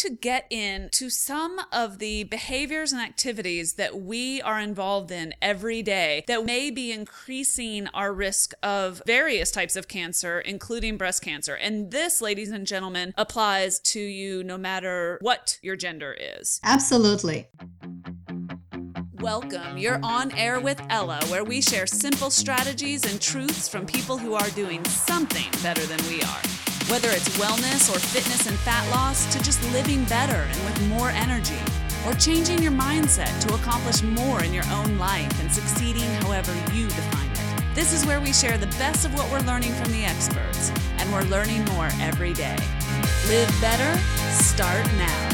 to get into some of the behaviors and activities that we are involved in every day that may be increasing our risk of various types of cancer, including breast cancer. And this, ladies and gentlemen, applies to you no matter what your gender is. Absolutely. Welcome. You're on air with Ella, where we share simple strategies and truths from people who are doing something better than we are. Whether it's wellness or fitness and fat loss, to just living better and with more energy, or changing your mindset to accomplish more in your own life and succeeding however you define it. This is where we share the best of what we're learning from the experts, and we're learning more every day. Live better, start now.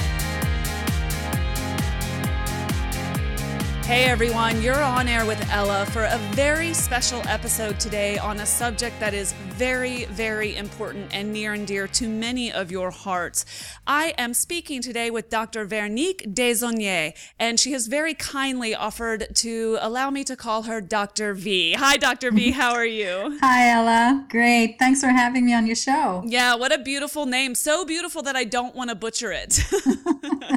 Hey everyone, you're on air with Ella for a very special episode today on a subject that is very, very important and near and dear to many of your hearts. I am speaking today with Dr. Véronique Desaulniers, and she has very kindly offered to allow me to call her Dr. V. Hi, Dr. V, how are you? Hi, Ella. Great. Thanks for having me on your show. Yeah, what a beautiful name. So beautiful that I don't want to butcher it.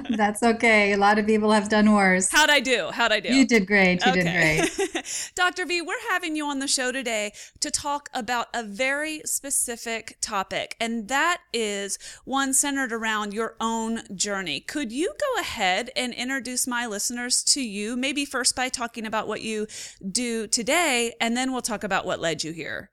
That's okay. A lot of people have done worse. How'd I do? How'd I do? You did great. You okay. did great. Dr. V, we're having you on the show today to talk about a very specific topic, and that is one centered around your own journey. Could you go ahead and introduce my listeners to you, maybe first by talking about what you do today, and then we'll talk about what led you here?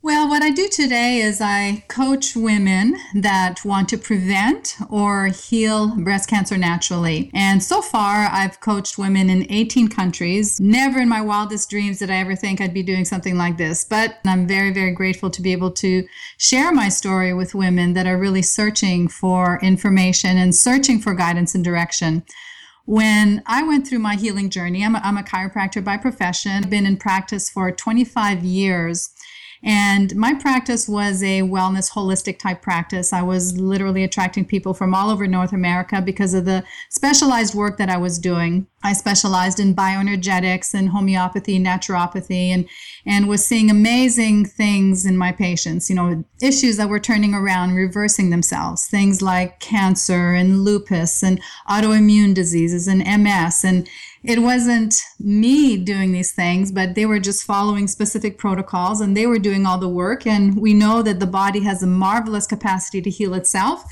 Well, what I do today is I coach women that want to prevent or heal breast cancer naturally. And so far, I've coached women in 18 countries. Never in my wildest dreams did I ever think I'd be doing something like this. But I'm very, very grateful to be able to share my story with women that are really searching for information and searching for guidance and direction when I went through my healing journey, I'm a, I'm a chiropractor by profession, I've been in practice for 25 years. And my practice was a wellness holistic type practice. I was literally attracting people from all over North America because of the specialized work that I was doing. I specialized in bioenergetics and homeopathy, naturopathy, and, and was seeing amazing things in my patients, you know, issues that were turning around, reversing themselves, things like cancer and lupus and autoimmune diseases and MS. And it wasn't me doing these things, but they were just following specific protocols and they were doing all the work. And we know that the body has a marvelous capacity to heal itself.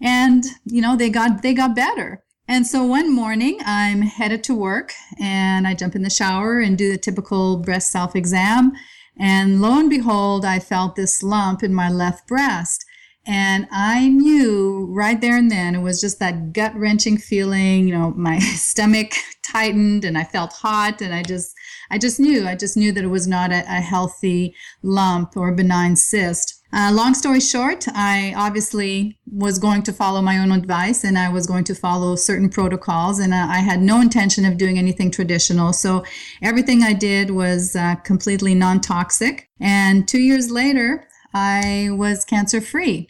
And, you know, they got, they got better. And so one morning I'm headed to work and I jump in the shower and do the typical breast self exam. And lo and behold, I felt this lump in my left breast. And I knew right there and then, it was just that gut wrenching feeling, you know, my stomach tightened and I felt hot and I just, I just knew, I just knew that it was not a, a healthy lump or benign cyst. Uh, long story short, I obviously was going to follow my own advice and I was going to follow certain protocols, and uh, I had no intention of doing anything traditional. So everything I did was uh, completely non toxic. And two years later, I was cancer free.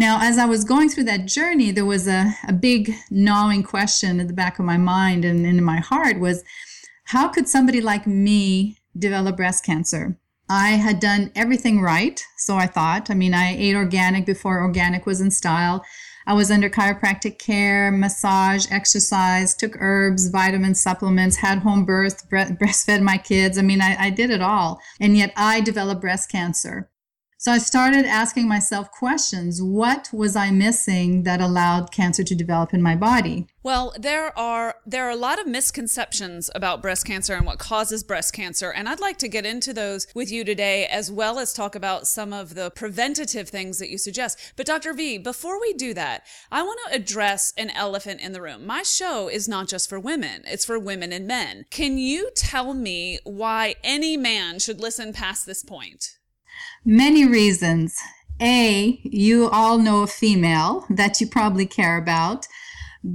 Now, as I was going through that journey, there was a, a big gnawing question at the back of my mind and in my heart was how could somebody like me develop breast cancer? I had done everything right, so I thought. I mean, I ate organic before organic was in style. I was under chiropractic care, massage, exercise, took herbs, vitamins, supplements, had home birth, breastfed my kids. I mean, I, I did it all. And yet I developed breast cancer. So I started asking myself questions. What was I missing that allowed cancer to develop in my body? Well, there are there are a lot of misconceptions about breast cancer and what causes breast cancer, and I'd like to get into those with you today as well as talk about some of the preventative things that you suggest. But Dr. V, before we do that, I want to address an elephant in the room. My show is not just for women, it's for women and men. Can you tell me why any man should listen past this point? Many reasons. A, you all know a female that you probably care about.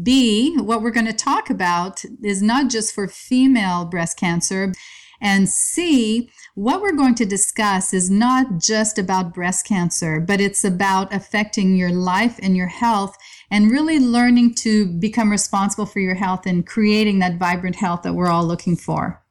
B, what we're going to talk about is not just for female breast cancer. And C, what we're going to discuss is not just about breast cancer, but it's about affecting your life and your health and really learning to become responsible for your health and creating that vibrant health that we're all looking for.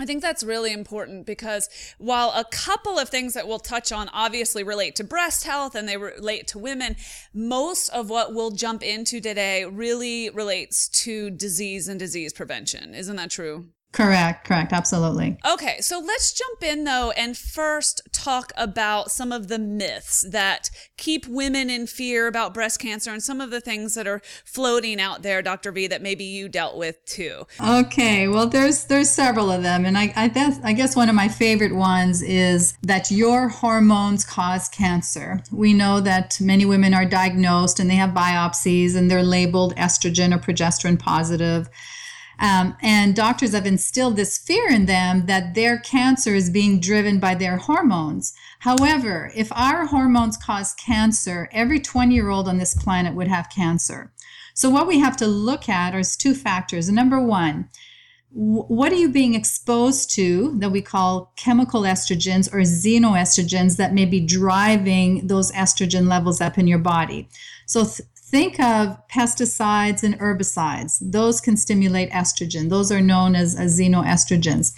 I think that's really important because while a couple of things that we'll touch on obviously relate to breast health and they relate to women, most of what we'll jump into today really relates to disease and disease prevention. Isn't that true? Correct, correct, absolutely. Okay, so let's jump in though and first talk about some of the myths that keep women in fear about breast cancer and some of the things that are floating out there, Dr. V, that maybe you dealt with too. Okay, well there's there's several of them and I I, guess, I guess one of my favorite ones is that your hormones cause cancer. We know that many women are diagnosed and they have biopsies and they're labeled estrogen or progesterone positive um, and doctors have instilled this fear in them that their cancer is being driven by their hormones. However, if our hormones cause cancer, every 20 year old on this planet would have cancer. So, what we have to look at is two factors. Number one, what are you being exposed to that we call chemical estrogens or xenoestrogens that may be driving those estrogen levels up in your body? So, th- Think of pesticides and herbicides. Those can stimulate estrogen. Those are known as, as xenoestrogens.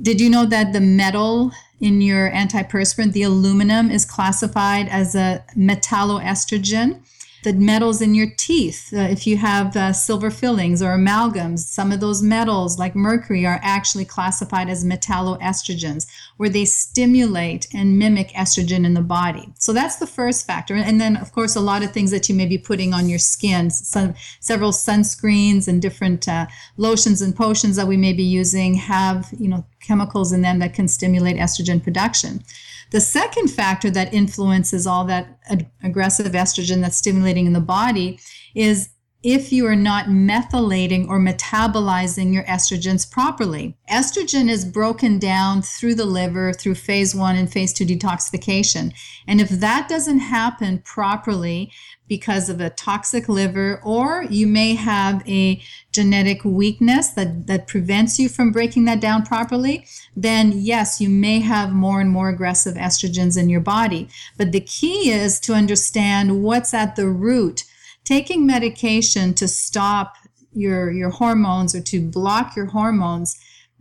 Did you know that the metal in your antiperspirant, the aluminum, is classified as a metalloestrogen? The metals in your teeth. Uh, if you have uh, silver fillings or amalgams, some of those metals, like mercury, are actually classified as metalloestrogens, where they stimulate and mimic estrogen in the body. So that's the first factor. And then, of course, a lot of things that you may be putting on your skin, some, several sunscreens and different uh, lotions and potions that we may be using have, you know, chemicals in them that can stimulate estrogen production. The second factor that influences all that ag- aggressive estrogen that's stimulating in the body is if you are not methylating or metabolizing your estrogens properly. Estrogen is broken down through the liver through phase one and phase two detoxification. And if that doesn't happen properly, because of a toxic liver, or you may have a genetic weakness that, that prevents you from breaking that down properly, then yes, you may have more and more aggressive estrogens in your body. But the key is to understand what's at the root. Taking medication to stop your, your hormones or to block your hormones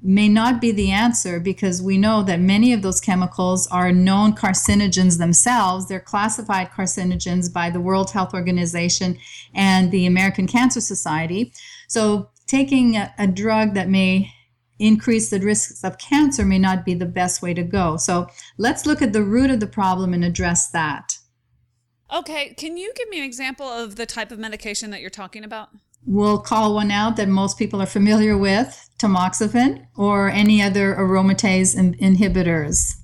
may not be the answer because we know that many of those chemicals are known carcinogens themselves. They're classified carcinogens by the World Health Organization and the American Cancer Society. So, taking a, a drug that may increase the risks of cancer may not be the best way to go. So, let's look at the root of the problem and address that. Okay, can you give me an example of the type of medication that you're talking about? We'll call one out that most people are familiar with tamoxifen or any other aromatase in- inhibitors.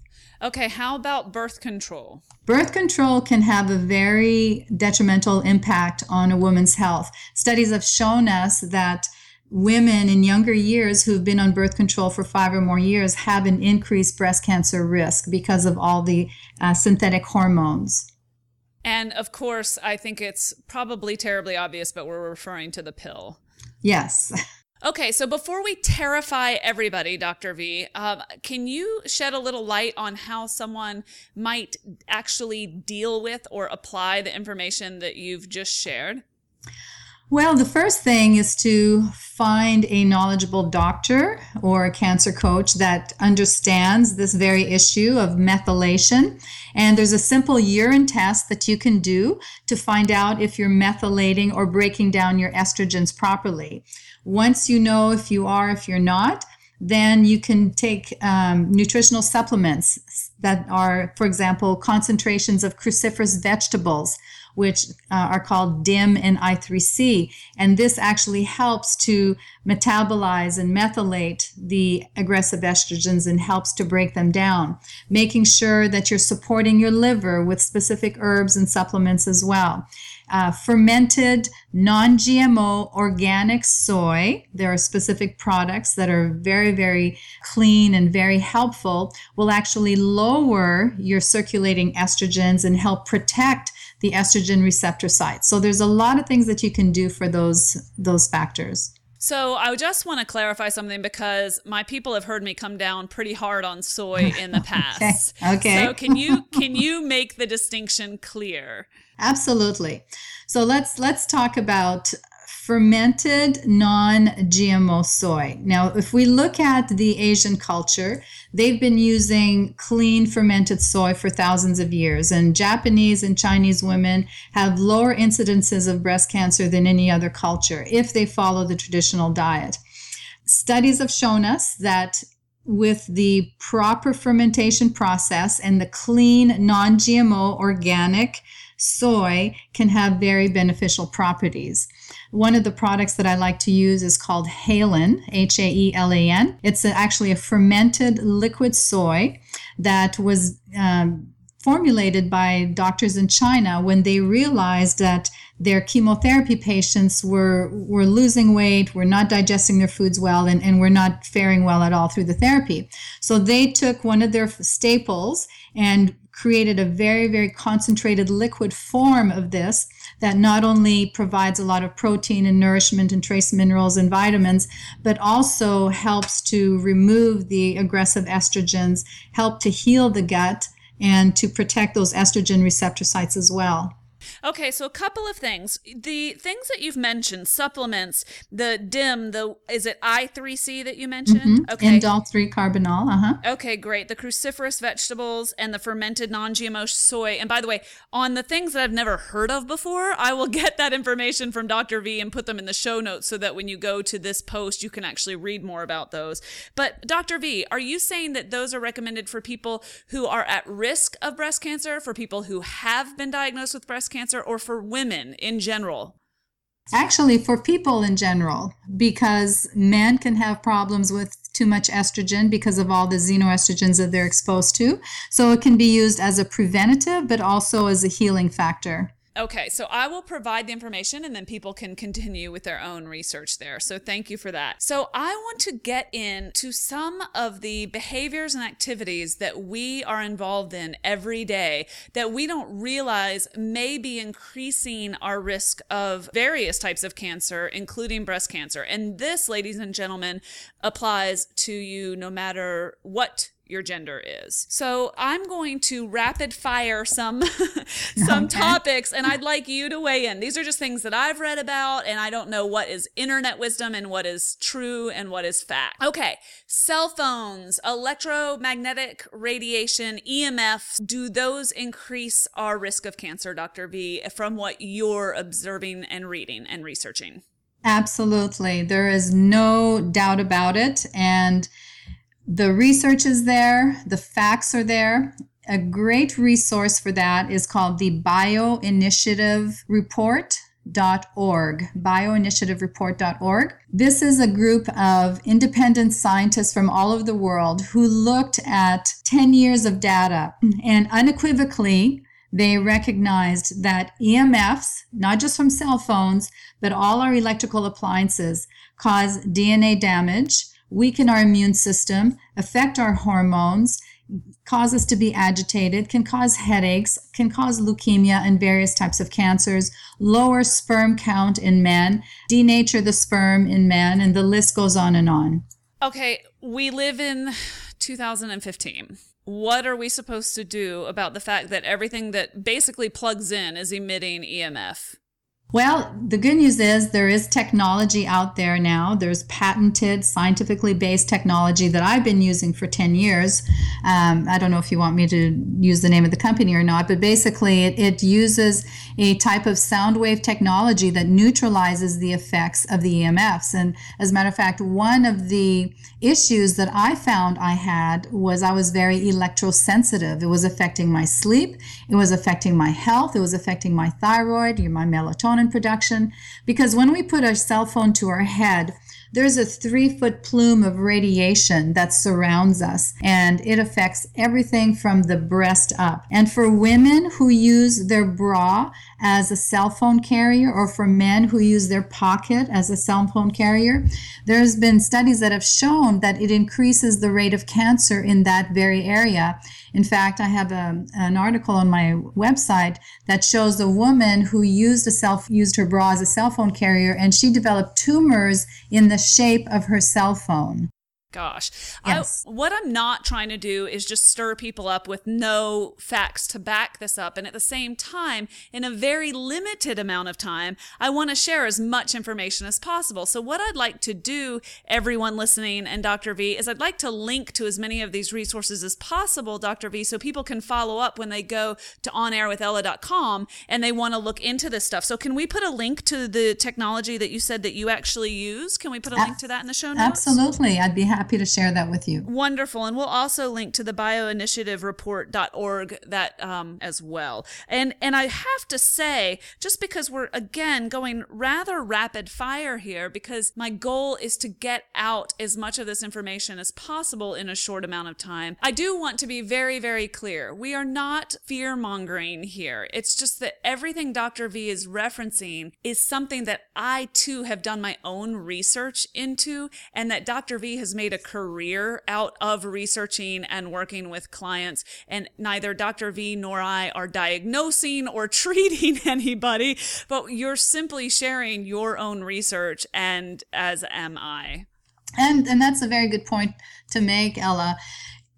Okay, how about birth control? Birth control can have a very detrimental impact on a woman's health. Studies have shown us that women in younger years who've been on birth control for five or more years have an increased breast cancer risk because of all the uh, synthetic hormones. And of course, I think it's probably terribly obvious, but we're referring to the pill. Yes. Okay, so before we terrify everybody, Dr. V, um, can you shed a little light on how someone might actually deal with or apply the information that you've just shared? Well, the first thing is to find a knowledgeable doctor or a cancer coach that understands this very issue of methylation. And there's a simple urine test that you can do to find out if you're methylating or breaking down your estrogens properly. Once you know if you are, if you're not, then you can take um, nutritional supplements that are, for example, concentrations of cruciferous vegetables which uh, are called DIM and I3C. And this actually helps to metabolize and methylate the aggressive estrogens and helps to break them down. Making sure that you're supporting your liver with specific herbs and supplements as well. Uh, fermented, non GMO organic soy. There are specific products that are very, very clean and very helpful, will actually lower your circulating estrogens and help protect the estrogen receptor site. So there's a lot of things that you can do for those those factors. So I just want to clarify something because my people have heard me come down pretty hard on soy in the past. okay. okay. So can you can you make the distinction clear? Absolutely. So let's let's talk about fermented non GMO soy. Now, if we look at the Asian culture, they've been using clean fermented soy for thousands of years, and Japanese and Chinese women have lower incidences of breast cancer than any other culture if they follow the traditional diet. Studies have shown us that with the proper fermentation process and the clean, non GMO, organic soy can have very beneficial properties. One of the products that I like to use is called Haelan, H A E L A N. It's actually a fermented liquid soy that was um, formulated by doctors in China when they realized that their chemotherapy patients were were losing weight, were not digesting their foods well, and, and were not faring well at all through the therapy. So they took one of their staples and created a very, very concentrated liquid form of this that not only provides a lot of protein and nourishment and trace minerals and vitamins, but also helps to remove the aggressive estrogens, help to heal the gut, and to protect those estrogen receptor sites as well. Okay, so a couple of things. The things that you've mentioned, supplements, the DIM, the is it I3C that you mentioned? Mm-hmm. Okay. Indole 3 carbinol, uh-huh. Okay, great. The cruciferous vegetables and the fermented non-GMO soy. And by the way, on the things that I've never heard of before, I will get that information from Dr. V and put them in the show notes so that when you go to this post, you can actually read more about those. But Dr. V, are you saying that those are recommended for people who are at risk of breast cancer, for people who have been diagnosed with breast cancer? or for women in general? Actually, for people in general, because men can have problems with too much estrogen because of all the xenoestrogens that they're exposed to. So it can be used as a preventative, but also as a healing factor. Okay, so I will provide the information and then people can continue with their own research there. So thank you for that. So I want to get into some of the behaviors and activities that we are involved in every day that we don't realize may be increasing our risk of various types of cancer, including breast cancer. And this, ladies and gentlemen, applies to you no matter what your gender is. So I'm going to rapid fire some some okay. topics and I'd like you to weigh in. These are just things that I've read about and I don't know what is internet wisdom and what is true and what is fact. Okay, cell phones, electromagnetic radiation, EMF, do those increase our risk of cancer, Dr. V, from what you're observing and reading and researching? Absolutely. There is no doubt about it and the research is there, the facts are there. A great resource for that is called the Bioinitiative Report bioinitiativereport.org, bioinitiativereport.org. This is a group of independent scientists from all over the world who looked at 10 years of data and unequivocally they recognized that EMFs, not just from cell phones, but all our electrical appliances, cause DNA damage, weaken our immune system, affect our hormones, cause us to be agitated, can cause headaches, can cause leukemia and various types of cancers, lower sperm count in men, denature the sperm in men, and the list goes on and on. Okay, we live in 2015 what are we supposed to do about the fact that everything that basically plugs in is emitting EMF? Well, the good news is there is technology out there now. There's patented, scientifically based technology that I've been using for 10 years. Um, I don't know if you want me to use the name of the company or not, but basically, it, it uses a type of sound wave technology that neutralizes the effects of the EMFs. And as a matter of fact, one of the issues that I found I had was I was very electrosensitive. It was affecting my sleep, it was affecting my health, it was affecting my thyroid, my melatonin production because when we put our cell phone to our head, there's a three foot plume of radiation that surrounds us and it affects everything from the breast up. And for women who use their bra as a cell phone carrier or for men who use their pocket as a cell phone carrier, there's been studies that have shown that it increases the rate of cancer in that very area. In fact, I have a, an article on my website that shows a woman who used a used her bra as a cell phone carrier and she developed tumors in the shape of her cell phone. Gosh. Yes. I, what I'm not trying to do is just stir people up with no facts to back this up. And at the same time, in a very limited amount of time, I want to share as much information as possible. So, what I'd like to do, everyone listening and Dr. V, is I'd like to link to as many of these resources as possible, Dr. V, so people can follow up when they go to onairwithella.com and they want to look into this stuff. So, can we put a link to the technology that you said that you actually use? Can we put a link to that in the show notes? Absolutely. I'd be happy happy to share that with you. Wonderful. And we'll also link to the bioinitiativereport.org that um, as well. And and I have to say, just because we're again going rather rapid fire here, because my goal is to get out as much of this information as possible in a short amount of time, I do want to be very, very clear. We are not fear mongering here. It's just that everything Dr. V is referencing is something that I too have done my own research into and that Dr. V has made made a career out of researching and working with clients. And neither Dr. V nor I are diagnosing or treating anybody, but you're simply sharing your own research, and as am I. And and that's a very good point to make, Ella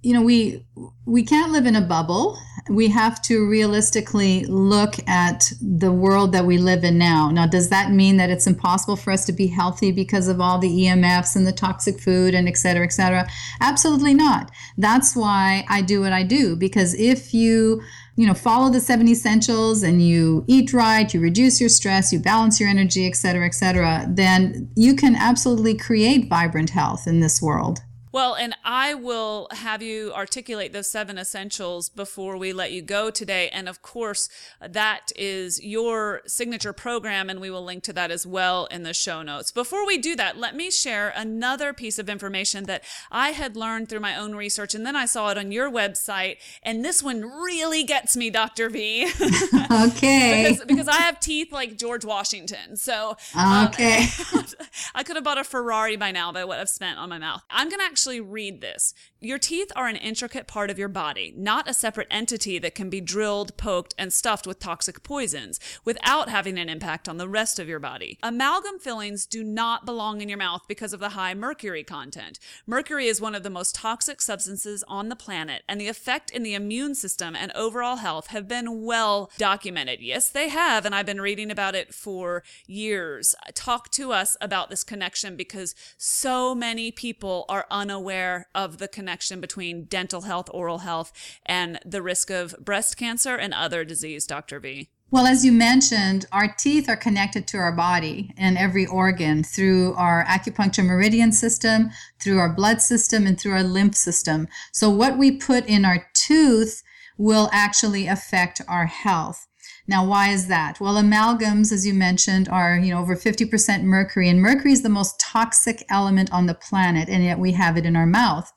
you know we we can't live in a bubble. We have to realistically look at the world that we live in now. Now does that mean that it's impossible for us to be healthy because of all the emfs and the toxic food and et cetera et cetera? Absolutely not. That's why i do what i do because if you you know follow the seven essentials and you eat right you reduce your stress you balance your energy et cetera et cetera then you can absolutely create vibrant health in this world well, and I will have you articulate those seven essentials before we let you go today. And of course, that is your signature program, and we will link to that as well in the show notes. Before we do that, let me share another piece of information that I had learned through my own research, and then I saw it on your website. And this one really gets me, Dr. V. okay. because, because I have teeth like George Washington. So, um, okay. I could have bought a Ferrari by now by what I've spent on my mouth. I'm going to actually actually read this. Your teeth are an intricate part of your body, not a separate entity that can be drilled, poked, and stuffed with toxic poisons without having an impact on the rest of your body. Amalgam fillings do not belong in your mouth because of the high mercury content. Mercury is one of the most toxic substances on the planet, and the effect in the immune system and overall health have been well documented. Yes, they have, and I've been reading about it for years. Talk to us about this connection because so many people are unaware of the connection connection between dental health, oral health, and the risk of breast cancer and other disease, Dr. V? Well, as you mentioned, our teeth are connected to our body and every organ through our acupuncture meridian system, through our blood system, and through our lymph system. So, what we put in our tooth will actually affect our health. Now, why is that? Well, amalgams, as you mentioned, are you know over 50% mercury, and mercury is the most toxic element on the planet, and yet we have it in our mouth.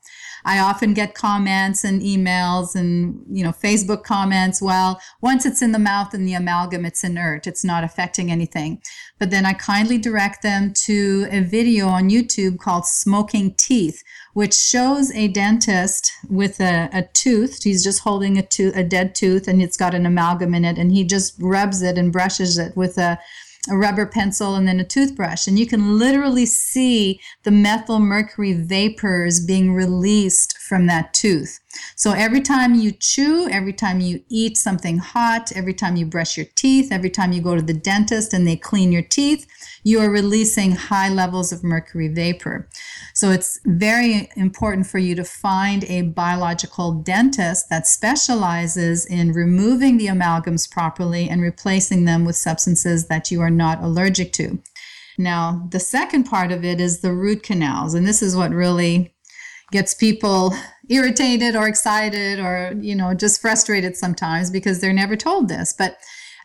I often get comments and emails and, you know, Facebook comments. Well, once it's in the mouth and the amalgam, it's inert. It's not affecting anything. But then I kindly direct them to a video on YouTube called Smoking Teeth, which shows a dentist with a, a tooth. He's just holding a tooth, a dead tooth, and it's got an amalgam in it, and he just rubs it and brushes it with a a rubber pencil, and then a toothbrush. And you can literally see the methyl mercury vapors being released from that tooth. So every time you chew, every time you eat something hot, every time you brush your teeth, every time you go to the dentist and they clean your teeth, you are releasing high levels of mercury vapor. So it's very important for you to find a biological dentist that specializes in removing the amalgams properly and replacing them with substances that you are not allergic to. Now, the second part of it is the root canals, and this is what really gets people irritated or excited or you know just frustrated sometimes because they're never told this. But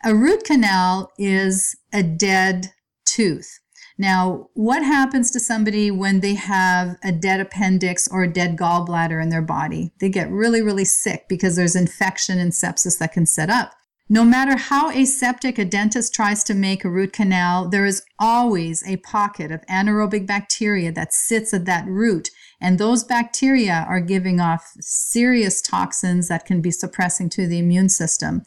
a root canal is a dead tooth. Now what happens to somebody when they have a dead appendix or a dead gallbladder in their body? They get really really sick because there's infection and sepsis that can set up. No matter how aseptic a dentist tries to make a root canal, there is always a pocket of anaerobic bacteria that sits at that root and those bacteria are giving off serious toxins that can be suppressing to the immune system.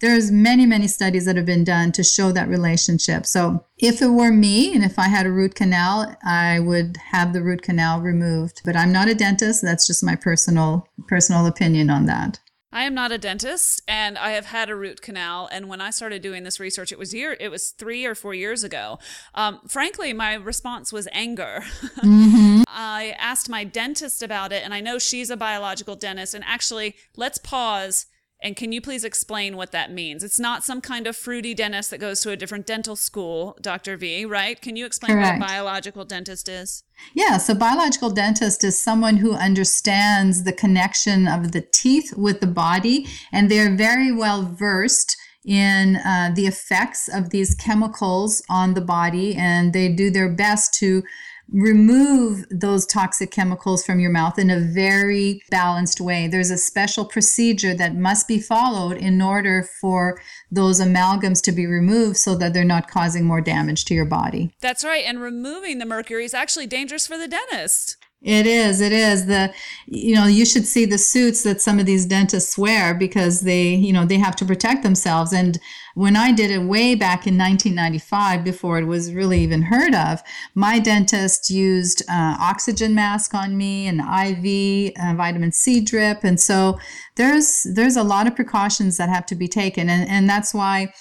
there's many, many studies that have been done to show that relationship. So if it were me and if I had a root canal, I would have the root canal removed. But I'm not a dentist. That's just my personal personal opinion on that. I am not a dentist and I have had a root canal. And when I started doing this research, it was year, it was three or four years ago. Um, frankly, my response was anger. Mm-hmm. I asked my dentist about it and I know she's a biological dentist. And actually, let's pause and can you please explain what that means? It's not some kind of fruity dentist that goes to a different dental school, Dr. V, right? Can you explain Correct. what a biological dentist is? Yeah, so biological dentist is someone who understands the connection of the teeth with the body, and they're very well versed in uh, the effects of these chemicals on the body, and they do their best to remove those toxic chemicals from your mouth in a very balanced way. There's a special procedure that must be followed in order for those amalgams to be removed so that they're not causing more damage to your body. That's right. And removing the mercury is actually dangerous for the dentist. It is. It is the, you know, you should see the suits that some of these dentists wear because they, you know, they have to protect themselves. And when I did it way back in 1995, before it was really even heard of, my dentist used uh, oxygen mask on me, an IV, uh, vitamin C drip, and so there's there's a lot of precautions that have to be taken, and and that's why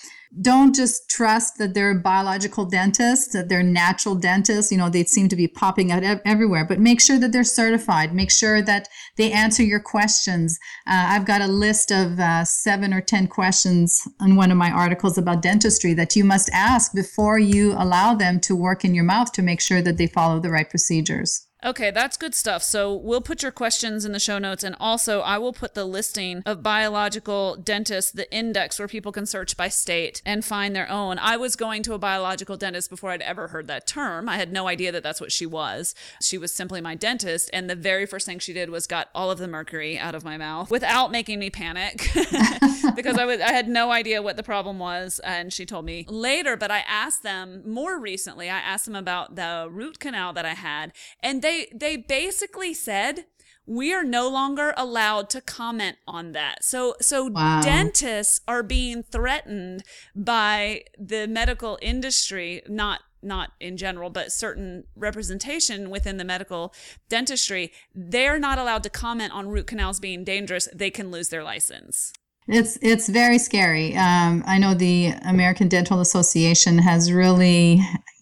don't just trust that they're biological dentists, that they're natural dentists. You know, they seem to be popping out ev- everywhere, but make sure that they're certified. Make sure that they answer your questions. Uh, I've got a list of uh, seven or 10 questions in one of my articles about dentistry that you must ask before you allow them to work in your mouth to make sure that they follow the right procedures. Okay, that's good stuff. So we'll put your questions in the show notes. And also, I will put the listing of biological dentists, the index where people can search by state and find their own. I was going to a biological dentist before I'd ever heard that term. I had no idea that that's what she was. She was simply my dentist. And the very first thing she did was got all of the mercury out of my mouth without making me panic because I, was, I had no idea what the problem was. And she told me later, but I asked them more recently, I asked them about the root canal that I had. And they they they basically said we are no longer allowed to comment on that. So so wow. dentists are being threatened by the medical industry, not not in general, but certain representation within the medical dentistry, they're not allowed to comment on root canals being dangerous. They can lose their license. It's it's very scary. Um, I know the American Dental Association has really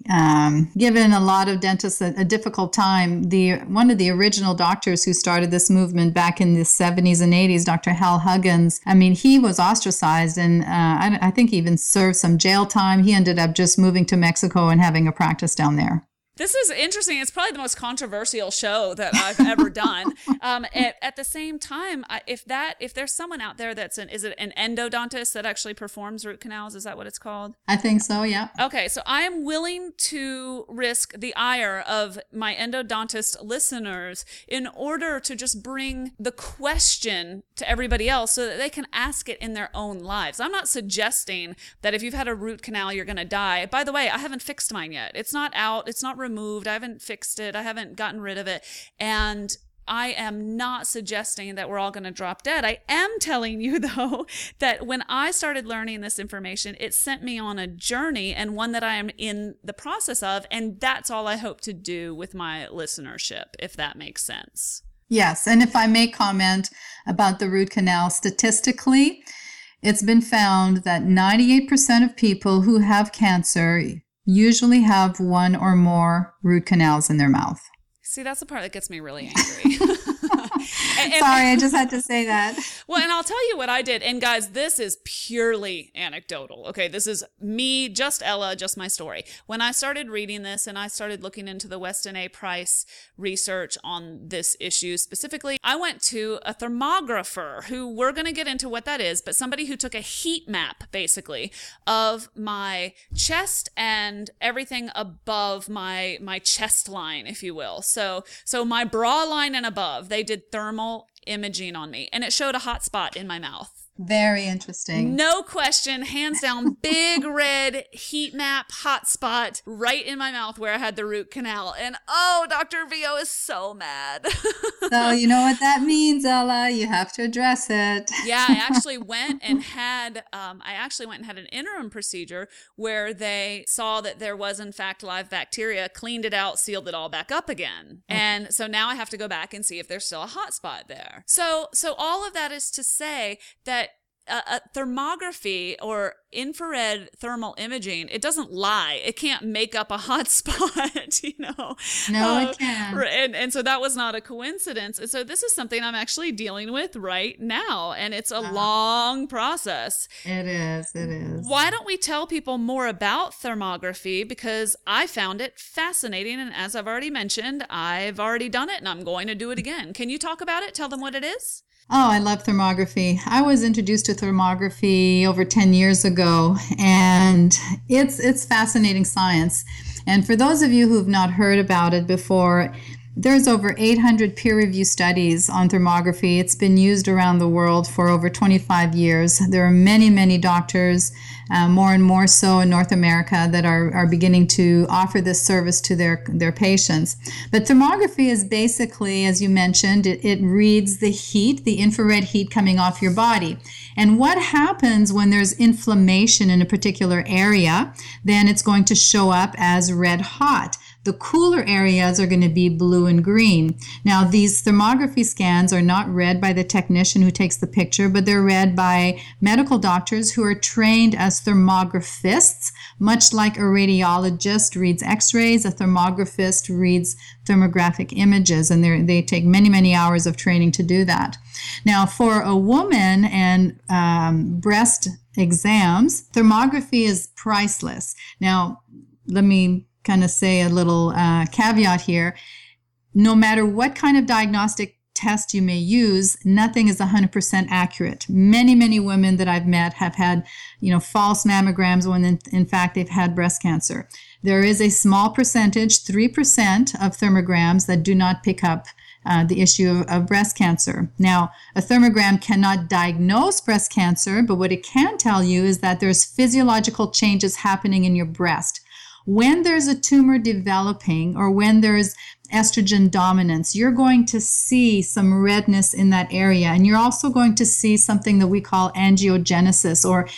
um, given a lot of dentists a, a, difficult time. The one of the original doctors who started this movement back in the 70s and 80s, Dr. Hal Huggins. I mean, he was ostracized, and uh, I, I think even served some jail time. He ended up just moving to Mexico and having a practice down there. This is interesting. It's probably the most controversial show that I've ever done. Um, at, at, the same time, if that if there's someone out there that's an is it an endodontist that actually performs root canals? Is that what it's called? I think so. Yeah. Okay, so I am willing to risk the ire of my endodontist listeners in order to just bring the question to everybody else so that they can ask it in their own lives. I'm not suggesting that if you've had a root canal, you're going to die. By the way, I haven't fixed mine yet. It's not out. It's not removed. I haven't fixed it. I haven't gotten rid of it. And I am not suggesting that we're all going to drop dead. I am telling you, though, that when I started learning this information, it sent me on a journey and one that I am in the process of. And that's all I hope to do with my listenership, if that makes sense. Yes. And if I may comment about the root canal, statistically, it's been found that 98% of people who have cancer usually have one or more root canals in their mouth. See, that's the part that gets me really angry. and, and, Sorry, I just had to say that. Well, and I'll tell you what I did. And guys, this is purely anecdotal. Okay, this is me, just Ella, just my story. When I started reading this and I started looking into the Weston A. Price research on this issue specifically, I went to a thermographer who we're going to get into what that is, but somebody who took a heat map basically of my chest and everything above my my chest line, if you will. So so my bra line and above, they did thermal imaging on me and it showed a hot spot in my mouth. Very interesting. No question, hands down, big red heat map hotspot right in my mouth where I had the root canal. And oh, Dr. Vio is so mad. so, you know what that means, Ella? You have to address it. yeah, I actually went and had, um, I actually went and had an interim procedure where they saw that there was, in fact, live bacteria, cleaned it out, sealed it all back up again. Mm. And so now I have to go back and see if there's still a hotspot there. So, so all of that is to say that a, thermography or infrared thermal imaging, it doesn't lie. It can't make up a hot spot, you know. No, uh, it can. And, and so that was not a coincidence. And so this is something I'm actually dealing with right now. And it's a long process. It is. It is. Why don't we tell people more about thermography? Because I found it fascinating. And as I've already mentioned, I've already done it and I'm going to do it again. Can you talk about it? Tell them what it is? Oh, I love thermography. I was introduced to thermography over 10 years ago and it's it's fascinating science. And for those of you who've not heard about it before, there's over 800 peer reviewed studies on thermography. It's been used around the world for over 25 years. There are many, many doctors, uh, more and more so in North America, that are, are beginning to offer this service to their, their patients. But thermography is basically, as you mentioned, it, it reads the heat, the infrared heat coming off your body. And what happens when there's inflammation in a particular area, then it's going to show up as red hot. The cooler areas are going to be blue and green. Now, these thermography scans are not read by the technician who takes the picture, but they're read by medical doctors who are trained as thermographists, much like a radiologist reads x rays, a thermographist reads thermographic images, and they take many, many hours of training to do that. Now, for a woman and um, breast exams, thermography is priceless. Now, let me kind of say a little uh, caveat here. No matter what kind of diagnostic test you may use, nothing is 100% accurate. Many, many women that I've met have had, you know, false mammograms when in, in fact they've had breast cancer. There is a small percentage, 3% of thermograms that do not pick up uh, the issue of, of, breast cancer. Now, a thermogram cannot diagnose breast cancer, but what it can tell you is that there's physiological changes happening in your breast. When there's a tumor developing or when there's estrogen dominance, you're going to see some redness in that area. And you're also going to see something that we call angiogenesis or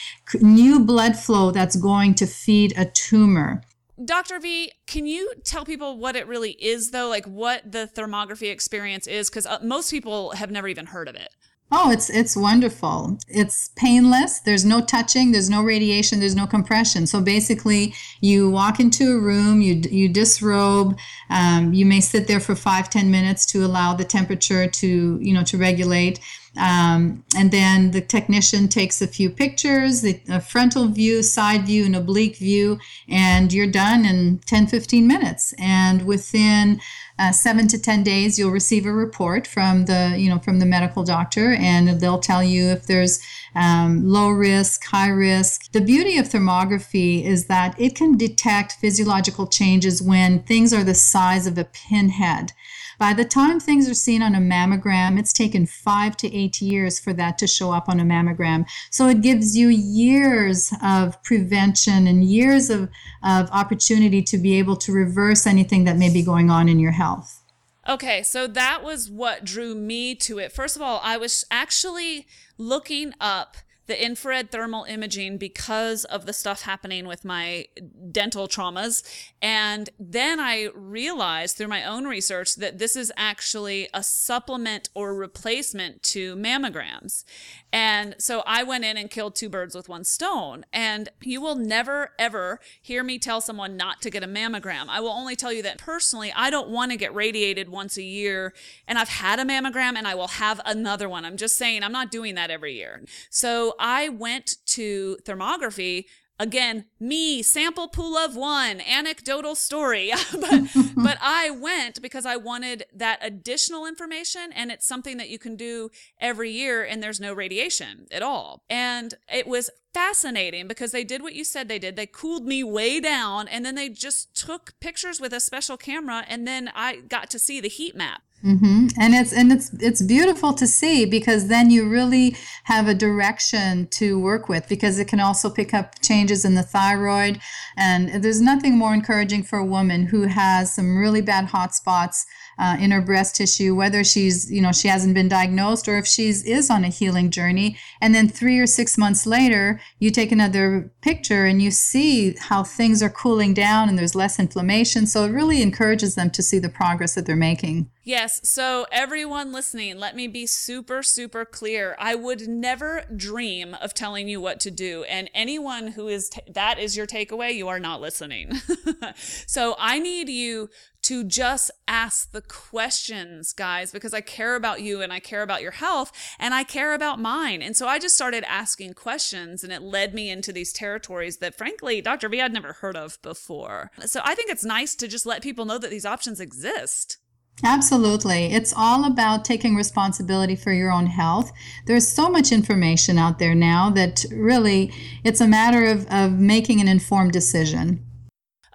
new blood flow that's going to feed a tumor. Dr. V, can you tell people what it really is, though? Like what the thermography experience is? Because uh, most people have never even heard of it. Oh, it's it's wonderful. It's painless. There's no touching. There's no radiation. There's no compression. So basically, you walk into a room. You you disrobe. Um, you may sit there for five ten minutes to allow the temperature to you know to regulate. Um, and then the technician takes a few pictures, the, a frontal view, side view, and oblique view, and you're done in 10, 15 minutes. And within uh, seven to 10 days, you'll receive a report from the, you know, from the medical doctor, and they'll tell you if there's um, low risk, high risk. The beauty of thermography is that it can detect physiological changes when things are the size of a pinhead. By the time things are seen on a mammogram, it's taken five to eight years for that to show up on a mammogram. So it gives you years of prevention and years of, of opportunity to be able to reverse anything that may be going on in your health. Okay, so that was what drew me to it. First of all, I was actually looking up the infrared thermal imaging because of the stuff happening with my dental traumas. And then I realized through my own research that this is actually a supplement or replacement to mammograms. And so I went in and killed two birds with one stone. And you will never, ever hear me tell someone not to get a mammogram. I will only tell you that personally, I don't want to get radiated once a year. And I've had a mammogram and I will have another one. I'm just saying, I'm not doing that every year. So I went to thermography. Again me sample pool of one anecdotal story. But but i went because i wanted that additional information and it's something that you can do every year and there's no radiation at all. And it was fascinating because they did what you said they did. They cooled me way down and then they just took pictures with a special camera and then i got to see the heat map Mm-hmm. And it's and it's it's beautiful to see because then you really have a direction to work with because it can also pick up changes in the thyroid and there's nothing more encouraging for a woman who has some really bad hot spots uh, in her breast tissue, whether she's, you know, she hasn't been diagnosed or if she's is on a healing journey. And then three or six months later, you take another picture and you see how things are cooling down and there's less inflammation. So it really encourages them to see the progress that they're making. Yes. So, everyone listening, let me be super, super clear. I would never dream of telling you what to do. And anyone who is, t- that is your takeaway, you are not listening. so, I need you to just ask the questions, guys, because I care about you and I care about your health and I care about mine. And so I just started asking questions and it led me into these territories that, frankly, Dr. V I'd never heard of before. So I think it's nice to just let people know that these options exist. Absolutely. It's all about taking responsibility for your own health. There's so much information out there now that really it's a matter of, of making an informed decision.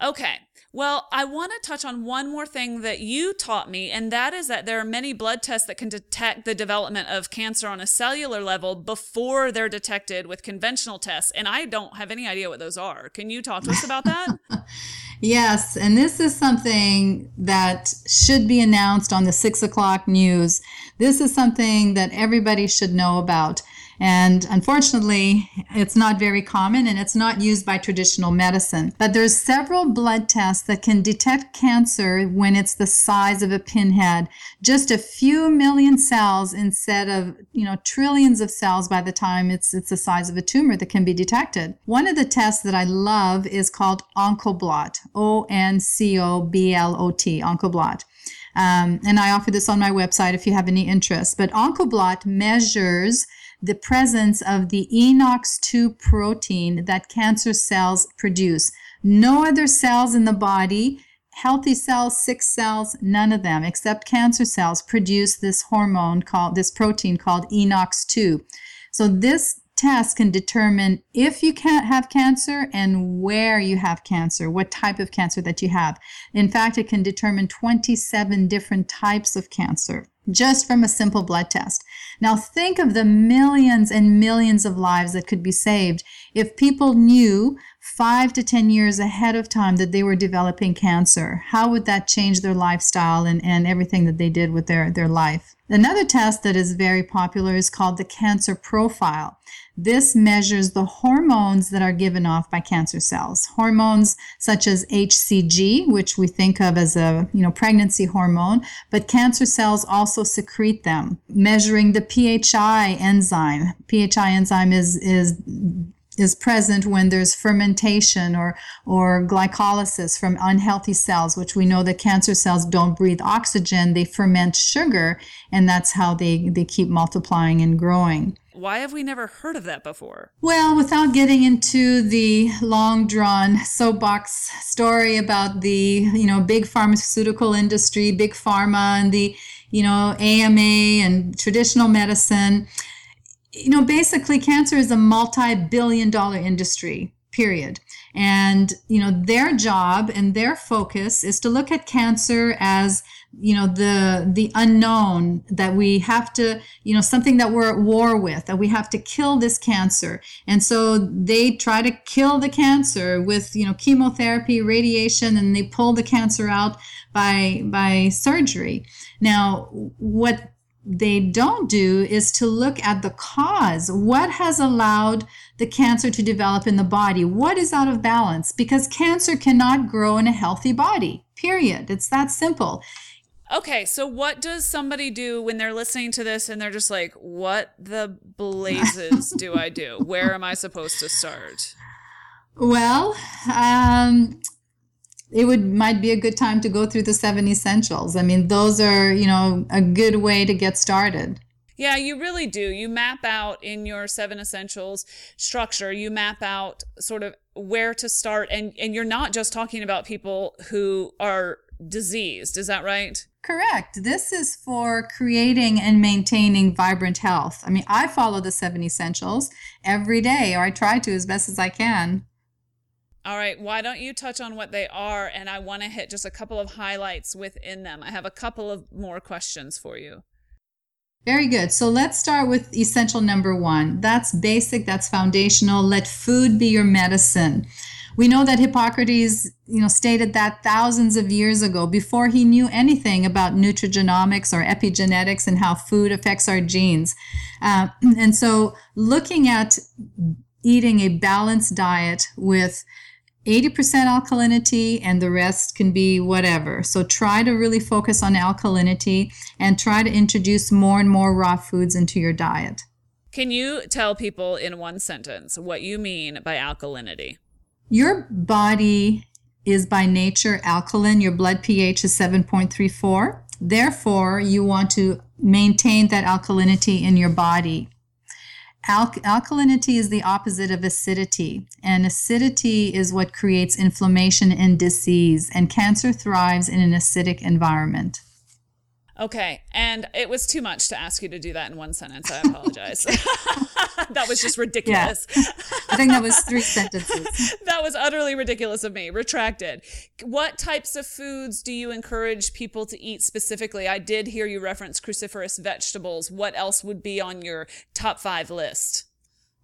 Okay. Well, I want to touch on one more thing that you taught me, and that is that there are many blood tests that can detect the development of cancer on a cellular level before they're detected with conventional tests. And I don't have any idea what those are. Can you talk to us about that? yes, and this is something that should be announced on the six o'clock news. This is something that everybody should know about. And unfortunately, it's not very common and it's not used by traditional medicine. But there's several blood tests that can detect cancer when it's the size of a pinhead. Just a few million cells instead of, you know, trillions of cells by the time it's it's the size of a tumor that can be detected. One of the tests that I love is called Oncoblot. O N C O B L O T, Oncoblot. Um, and I offer this on my website if you have any interest. But Oncoblot measures the presence of the ENOX2 protein that cancer cells produce. No other cells in the body, healthy cells, sick cells, none of them except cancer cells produce this hormone called this protein called ENOX2. So this test can determine if you can't have cancer and where you have cancer, what type of cancer that you have. In fact, it can determine 27 different types of cancer just from a simple blood test. Now, think of the millions and millions of lives that could be saved if people knew five to 10 years ahead of time that they were developing cancer. How would that change their lifestyle and, and everything that they did with their, their life? Another test that is very popular is called the cancer profile. This measures the hormones that are given off by cancer cells. Hormones such as HCG, which we think of as a, you know, pregnancy hormone, but cancer cells also secrete them. Measuring the PHI enzyme. PHI enzyme is is is present when there's fermentation or or glycolysis from unhealthy cells which we know that cancer cells don't breathe oxygen they ferment sugar and that's how they they keep multiplying and growing why have we never heard of that before? Well, without getting into the long drawn soapbox story about the, you know, big pharmaceutical industry, big pharma and the, you know, AMA and traditional medicine, you know, basically cancer is a multi-billion dollar industry period. And you know their job and their focus is to look at cancer as you know the the unknown that we have to you know something that we're at war with that we have to kill this cancer. And so they try to kill the cancer with you know chemotherapy radiation and they pull the cancer out by by surgery. Now what they don't do is to look at the cause. What has allowed the cancer to develop in the body? What is out of balance? Because cancer cannot grow in a healthy body, period. It's that simple. Okay, so what does somebody do when they're listening to this and they're just like, what the blazes do I do? Where am I supposed to start? Well, um, it would might be a good time to go through the seven essentials. I mean, those are, you know, a good way to get started. Yeah, you really do. You map out in your seven essentials structure, you map out sort of where to start and and you're not just talking about people who are diseased, is that right? Correct. This is for creating and maintaining vibrant health. I mean, I follow the seven essentials every day, or I try to as best as I can. All right, why don't you touch on what they are? And I want to hit just a couple of highlights within them. I have a couple of more questions for you. Very good. So let's start with essential number one. That's basic, that's foundational. Let food be your medicine. We know that Hippocrates, you know, stated that thousands of years ago before he knew anything about nutrigenomics or epigenetics and how food affects our genes. Uh, and so looking at eating a balanced diet with 80% alkalinity and the rest can be whatever. So try to really focus on alkalinity and try to introduce more and more raw foods into your diet. Can you tell people in one sentence what you mean by alkalinity? Your body is by nature alkaline. Your blood pH is 7.34. Therefore, you want to maintain that alkalinity in your body. Al- alkalinity is the opposite of acidity, and acidity is what creates inflammation and disease, and cancer thrives in an acidic environment. Okay. And it was too much to ask you to do that in one sentence. I apologize. that was just ridiculous. Yeah. I think that was three sentences. that was utterly ridiculous of me. Retracted. What types of foods do you encourage people to eat specifically? I did hear you reference cruciferous vegetables. What else would be on your top five list?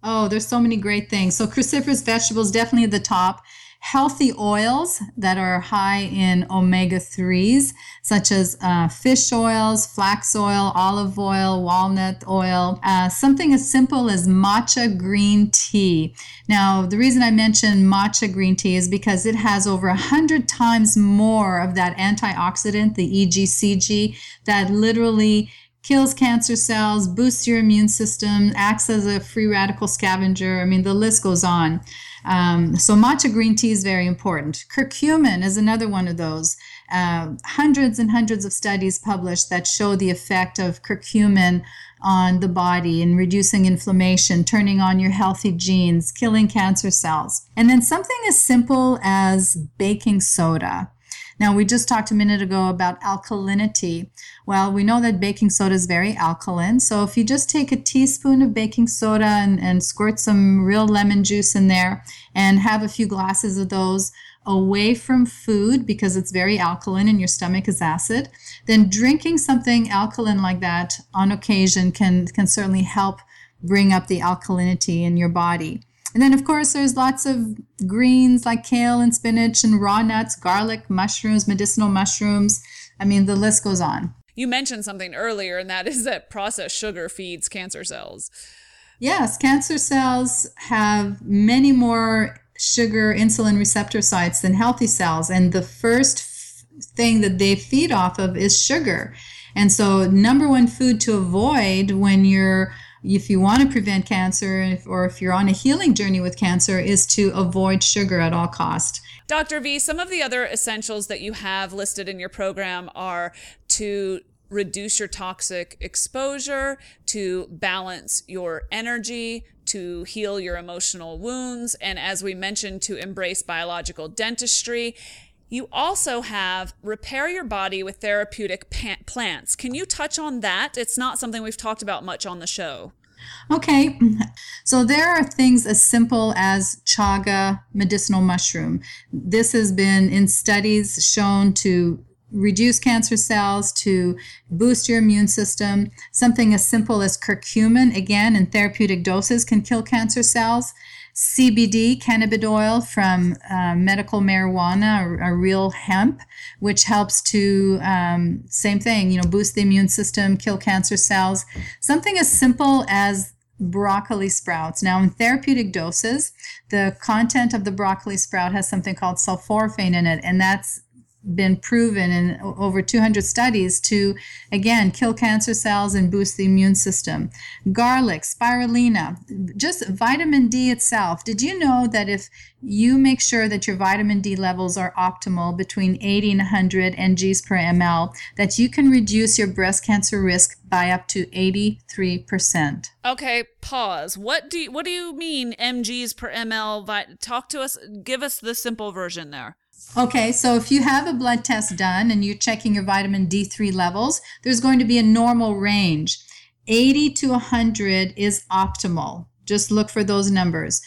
Oh, there's so many great things. So cruciferous vegetables definitely at the top healthy oils that are high in omega 3s, such as uh, fish oils, flax oil, olive oil, walnut oil, uh, something as simple as matcha green tea. Now, the reason I mention matcha green tea is because it has over 100 times more of that antioxidant, the EGCG, that literally kills cancer cells, boosts your immune system, acts as a free radical scavenger. I mean, the list goes on. Um, so matcha green tea is very important. Curcumin is another one of those. Uh, hundreds and hundreds of studies published that show the effect of curcumin on the body in reducing inflammation, turning on your healthy genes, killing cancer cells. And then something as simple as baking soda. Now, we just talked a minute ago about alkalinity. Well, we know that baking soda is very alkaline. So if you just take a teaspoon of baking soda and, and squirt some real lemon juice in there and have a few glasses of those away from food because it's very alkaline and your stomach is acid, then drinking something alkaline like that on occasion can, can certainly help bring up the alkalinity in your body. And then, of course, there's lots of greens like kale and spinach and raw nuts, garlic, mushrooms, medicinal mushrooms. I mean, the list goes on. You mentioned something earlier, and that is that processed sugar feeds cancer cells. Yes, cancer cells have many more sugar insulin receptor sites than healthy cells. And the first f- thing that they feed off of is sugar. And so, number one food to avoid when you're if you want to prevent cancer or if you're on a healing journey with cancer is to avoid sugar at all cost. Dr v some of the other essentials that you have listed in your program are to reduce your toxic exposure to balance your energy to heal your emotional wounds and as we mentioned to embrace biological dentistry you also have repair your body with therapeutic plants. Can you touch on that? It's not something we've talked about much on the show. Okay, so there are things as simple as chaga medicinal mushroom. This has been in studies shown to reduce cancer cells, to boost your immune system. Something as simple as curcumin, again, in therapeutic doses, can kill cancer cells. CBD, cannabidiol from uh, medical marijuana, or, real hemp, which helps to, um, same thing, you know, boost the immune system, kill cancer cells. Something as simple as broccoli sprouts. Now, in therapeutic doses, the content of the broccoli sprout has something called sulforaphane in it, and that's been proven in over 200 studies to again kill cancer cells and boost the immune system. Garlic spirulina just vitamin d itself. Did you know that if you make sure that your vitamin d levels are optimal between 80 and 100 ngs per ml that you can reduce your breast cancer risk by up to 83% okay pause. What do you, what do you mean mgs per ml talk to us give us the simple version there Okay, so if you have a blood test done and you're checking your vitamin D3 levels, there's going to be a normal range. 80 to 100 is optimal. Just look for those numbers.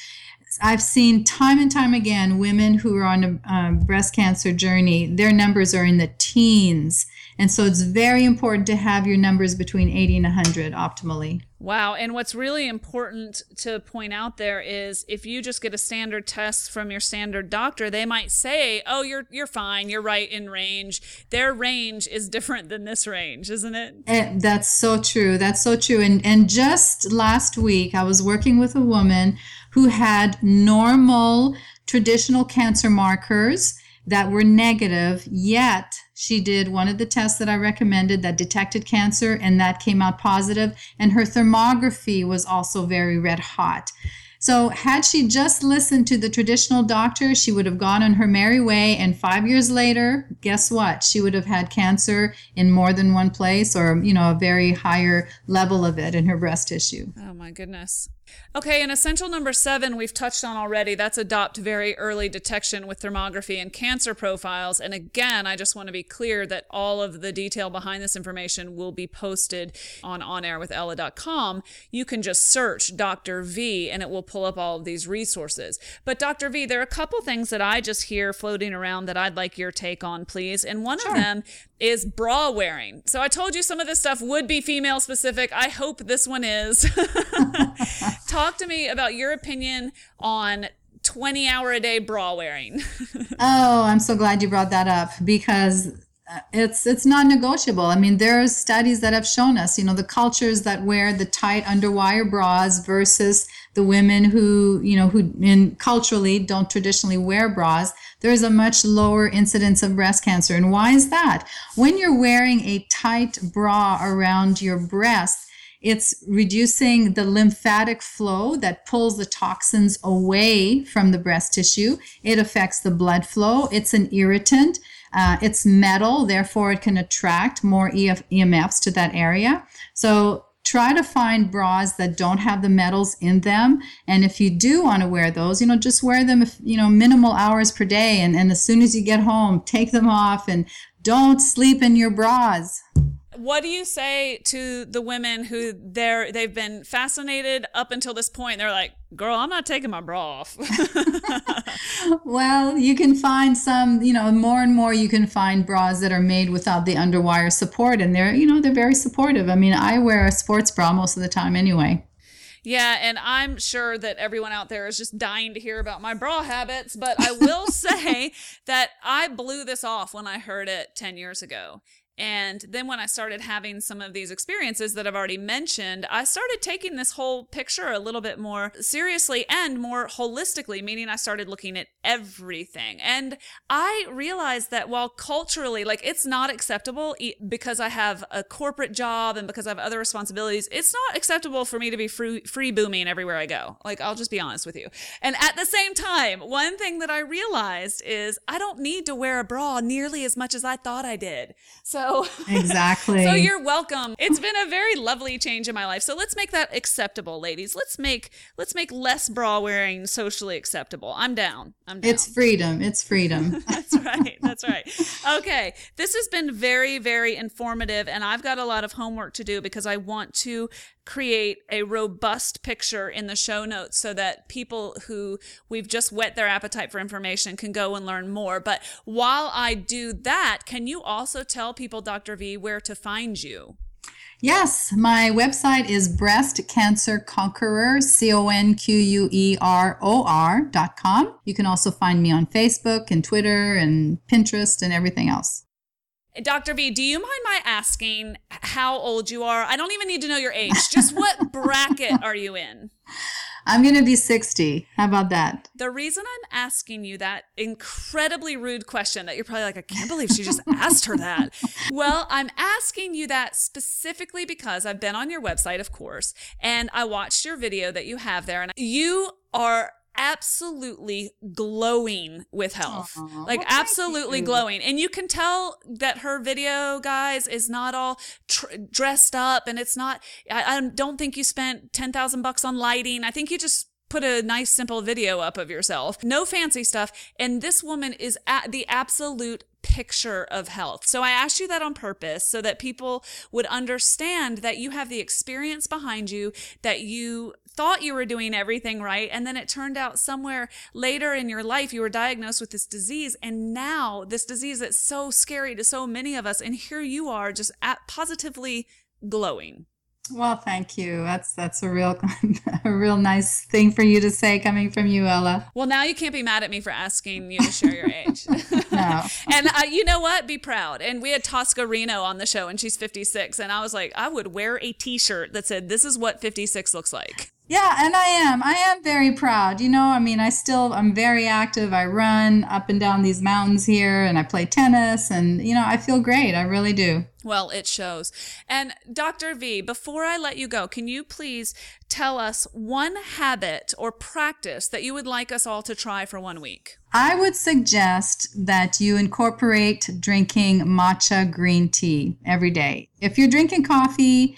I've seen time and time again women who are on a uh, breast cancer journey, their numbers are in the teens. And so it's very important to have your numbers between 80 and 100 optimally. Wow. And what's really important to point out there is if you just get a standard test from your standard doctor, they might say, "Oh, you're you're fine. You're right in range." Their range is different than this range, isn't it? And that's so true. That's so true. And and just last week I was working with a woman who had normal traditional cancer markers that were negative, yet she did one of the tests that I recommended that detected cancer and that came out positive, and her thermography was also very red hot. So, had she just listened to the traditional doctor, she would have gone on her merry way. And five years later, guess what? She would have had cancer in more than one place or, you know, a very higher level of it in her breast tissue. Oh, my goodness. Okay, and essential number seven, we've touched on already. That's adopt very early detection with thermography and cancer profiles. And again, I just want to be clear that all of the detail behind this information will be posted on onairwithella.com. You can just search Dr. V and it will pull up all of these resources. But Dr. V, there are a couple things that I just hear floating around that I'd like your take on, please. And one sure. of them is bra wearing. So I told you some of this stuff would be female specific. I hope this one is. Talk to me about your opinion on 20 hour a day bra wearing. oh, I'm so glad you brought that up because uh, it's it's non-negotiable. I mean, there's studies that have shown us, you know, the cultures that wear the tight underwire bras versus the women who, you know, who in culturally don't traditionally wear bras, there's a much lower incidence of breast cancer. And why is that? When you're wearing a tight bra around your breast, it's reducing the lymphatic flow that pulls the toxins away from the breast tissue. It affects the blood flow. It's an irritant. Uh, it's metal, therefore, it can attract more EF, EMFs to that area. So try to find bras that don't have the metals in them and if you do want to wear those you know just wear them you know minimal hours per day and, and as soon as you get home take them off and don't sleep in your bras what do you say to the women who they're they've been fascinated up until this point? They're like girl i'm not taking my bra off. Well you can find some you know more and more you can find bras that are made without the underwire support and they're you know they're very supportive. I mean i wear a sports bra most of the time anyway. Yeah, and I'm sure that everyone out there is just dying to hear about my bra habits, but I will say that I blew this off when I heard it 10 years ago. And then when I started having some of these experiences that I've already mentioned, I started taking this whole picture a little bit more seriously and more holistically, meaning I started looking at everything. And I realized that while culturally, like it's not acceptable because I have a corporate job and because I have other responsibilities, it's not acceptable for me to be free, free booming everywhere I go. Like, I'll just be honest with you. And at the same time, one thing that I realized is I don't need to wear a bra nearly as much as I thought I did. So exactly. so you're welcome. It's been a very lovely change in my life. So let's make that acceptable, ladies. Let's make let's make less bra wearing socially acceptable. I'm down. I'm down. It's freedom. It's freedom. that's right. That's right. Okay. This has been very very informative and I've got a lot of homework to do because I want to create a robust picture in the show notes so that people who we've just whet their appetite for information can go and learn more. But while I do that, can you also tell people, Dr. V, where to find you? Yes, my website is breast cancer conqueror, C O N Q U E R O R dot com. You can also find me on Facebook and Twitter and Pinterest and everything else. Dr. V, do you mind my asking how old you are? I don't even need to know your age. Just what bracket are you in? I'm going to be 60. How about that? The reason I'm asking you that incredibly rude question that you're probably like, I can't believe she just asked her that. Well, I'm asking you that specifically because I've been on your website, of course, and I watched your video that you have there, and you are absolutely glowing with health. Aww, like well, absolutely glowing. And you can tell that her video, guys, is not all tr- dressed up and it's not I, I don't think you spent 10,000 bucks on lighting. I think you just put a nice simple video up of yourself. No fancy stuff. And this woman is at the absolute picture of health. So I asked you that on purpose so that people would understand that you have the experience behind you, that you thought you were doing everything right. And then it turned out somewhere later in your life, you were diagnosed with this disease. And now this disease that's so scary to so many of us. And here you are just at positively glowing. Well, thank you. That's that's a real a real nice thing for you to say coming from you, Ella. Well, now you can't be mad at me for asking you to share your age. no. and uh, you know what? Be proud. And we had Tosca Reno on the show, and she's 56, and I was like, I would wear a T-shirt that said, "This is what 56 looks like." Yeah, and I am. I am very proud. You know, I mean, I still I'm very active. I run up and down these mountains here and I play tennis and you know, I feel great. I really do. Well, it shows. And Dr. V, before I let you go, can you please tell us one habit or practice that you would like us all to try for one week? I would suggest that you incorporate drinking matcha green tea every day. If you're drinking coffee,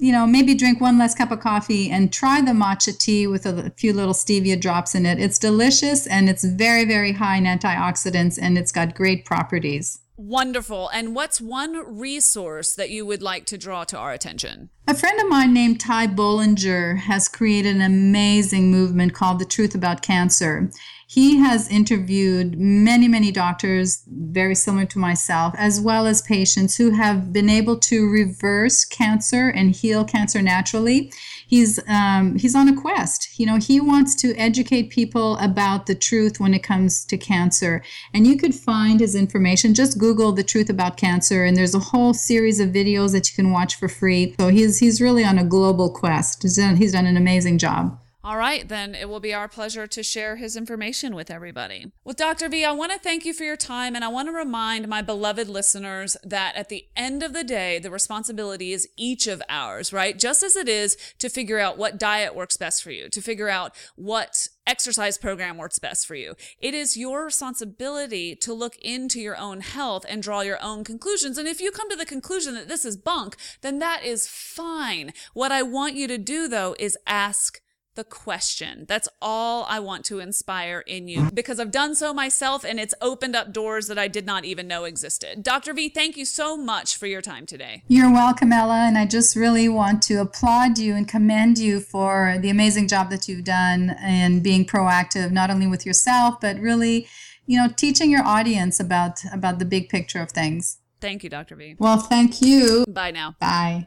you know, maybe drink one less cup of coffee and try the matcha tea with a few little stevia drops in it. It's delicious and it's very, very high in antioxidants and it's got great properties. Wonderful. And what's one resource that you would like to draw to our attention? A friend of mine named Ty Bollinger has created an amazing movement called The Truth About Cancer. He has interviewed many, many doctors, very similar to myself, as well as patients who have been able to reverse cancer and heal cancer naturally. He's um, he's on a quest. You know, he wants to educate people about the truth when it comes to cancer. And you could find his information. Just Google the truth about cancer, and there's a whole series of videos that you can watch for free. So he's he's really on a global quest. He's done, he's done an amazing job. All right, then it will be our pleasure to share his information with everybody. Well, Dr. V, I want to thank you for your time and I want to remind my beloved listeners that at the end of the day, the responsibility is each of ours, right? Just as it is to figure out what diet works best for you, to figure out what exercise program works best for you. It is your responsibility to look into your own health and draw your own conclusions. And if you come to the conclusion that this is bunk, then that is fine. What I want you to do though is ask the question. That's all I want to inspire in you because I've done so myself and it's opened up doors that I did not even know existed. Dr. V, thank you so much for your time today. You're welcome, Ella. And I just really want to applaud you and commend you for the amazing job that you've done in being proactive, not only with yourself, but really, you know, teaching your audience about, about the big picture of things. Thank you, Dr. V. Well, thank you. Bye now. Bye.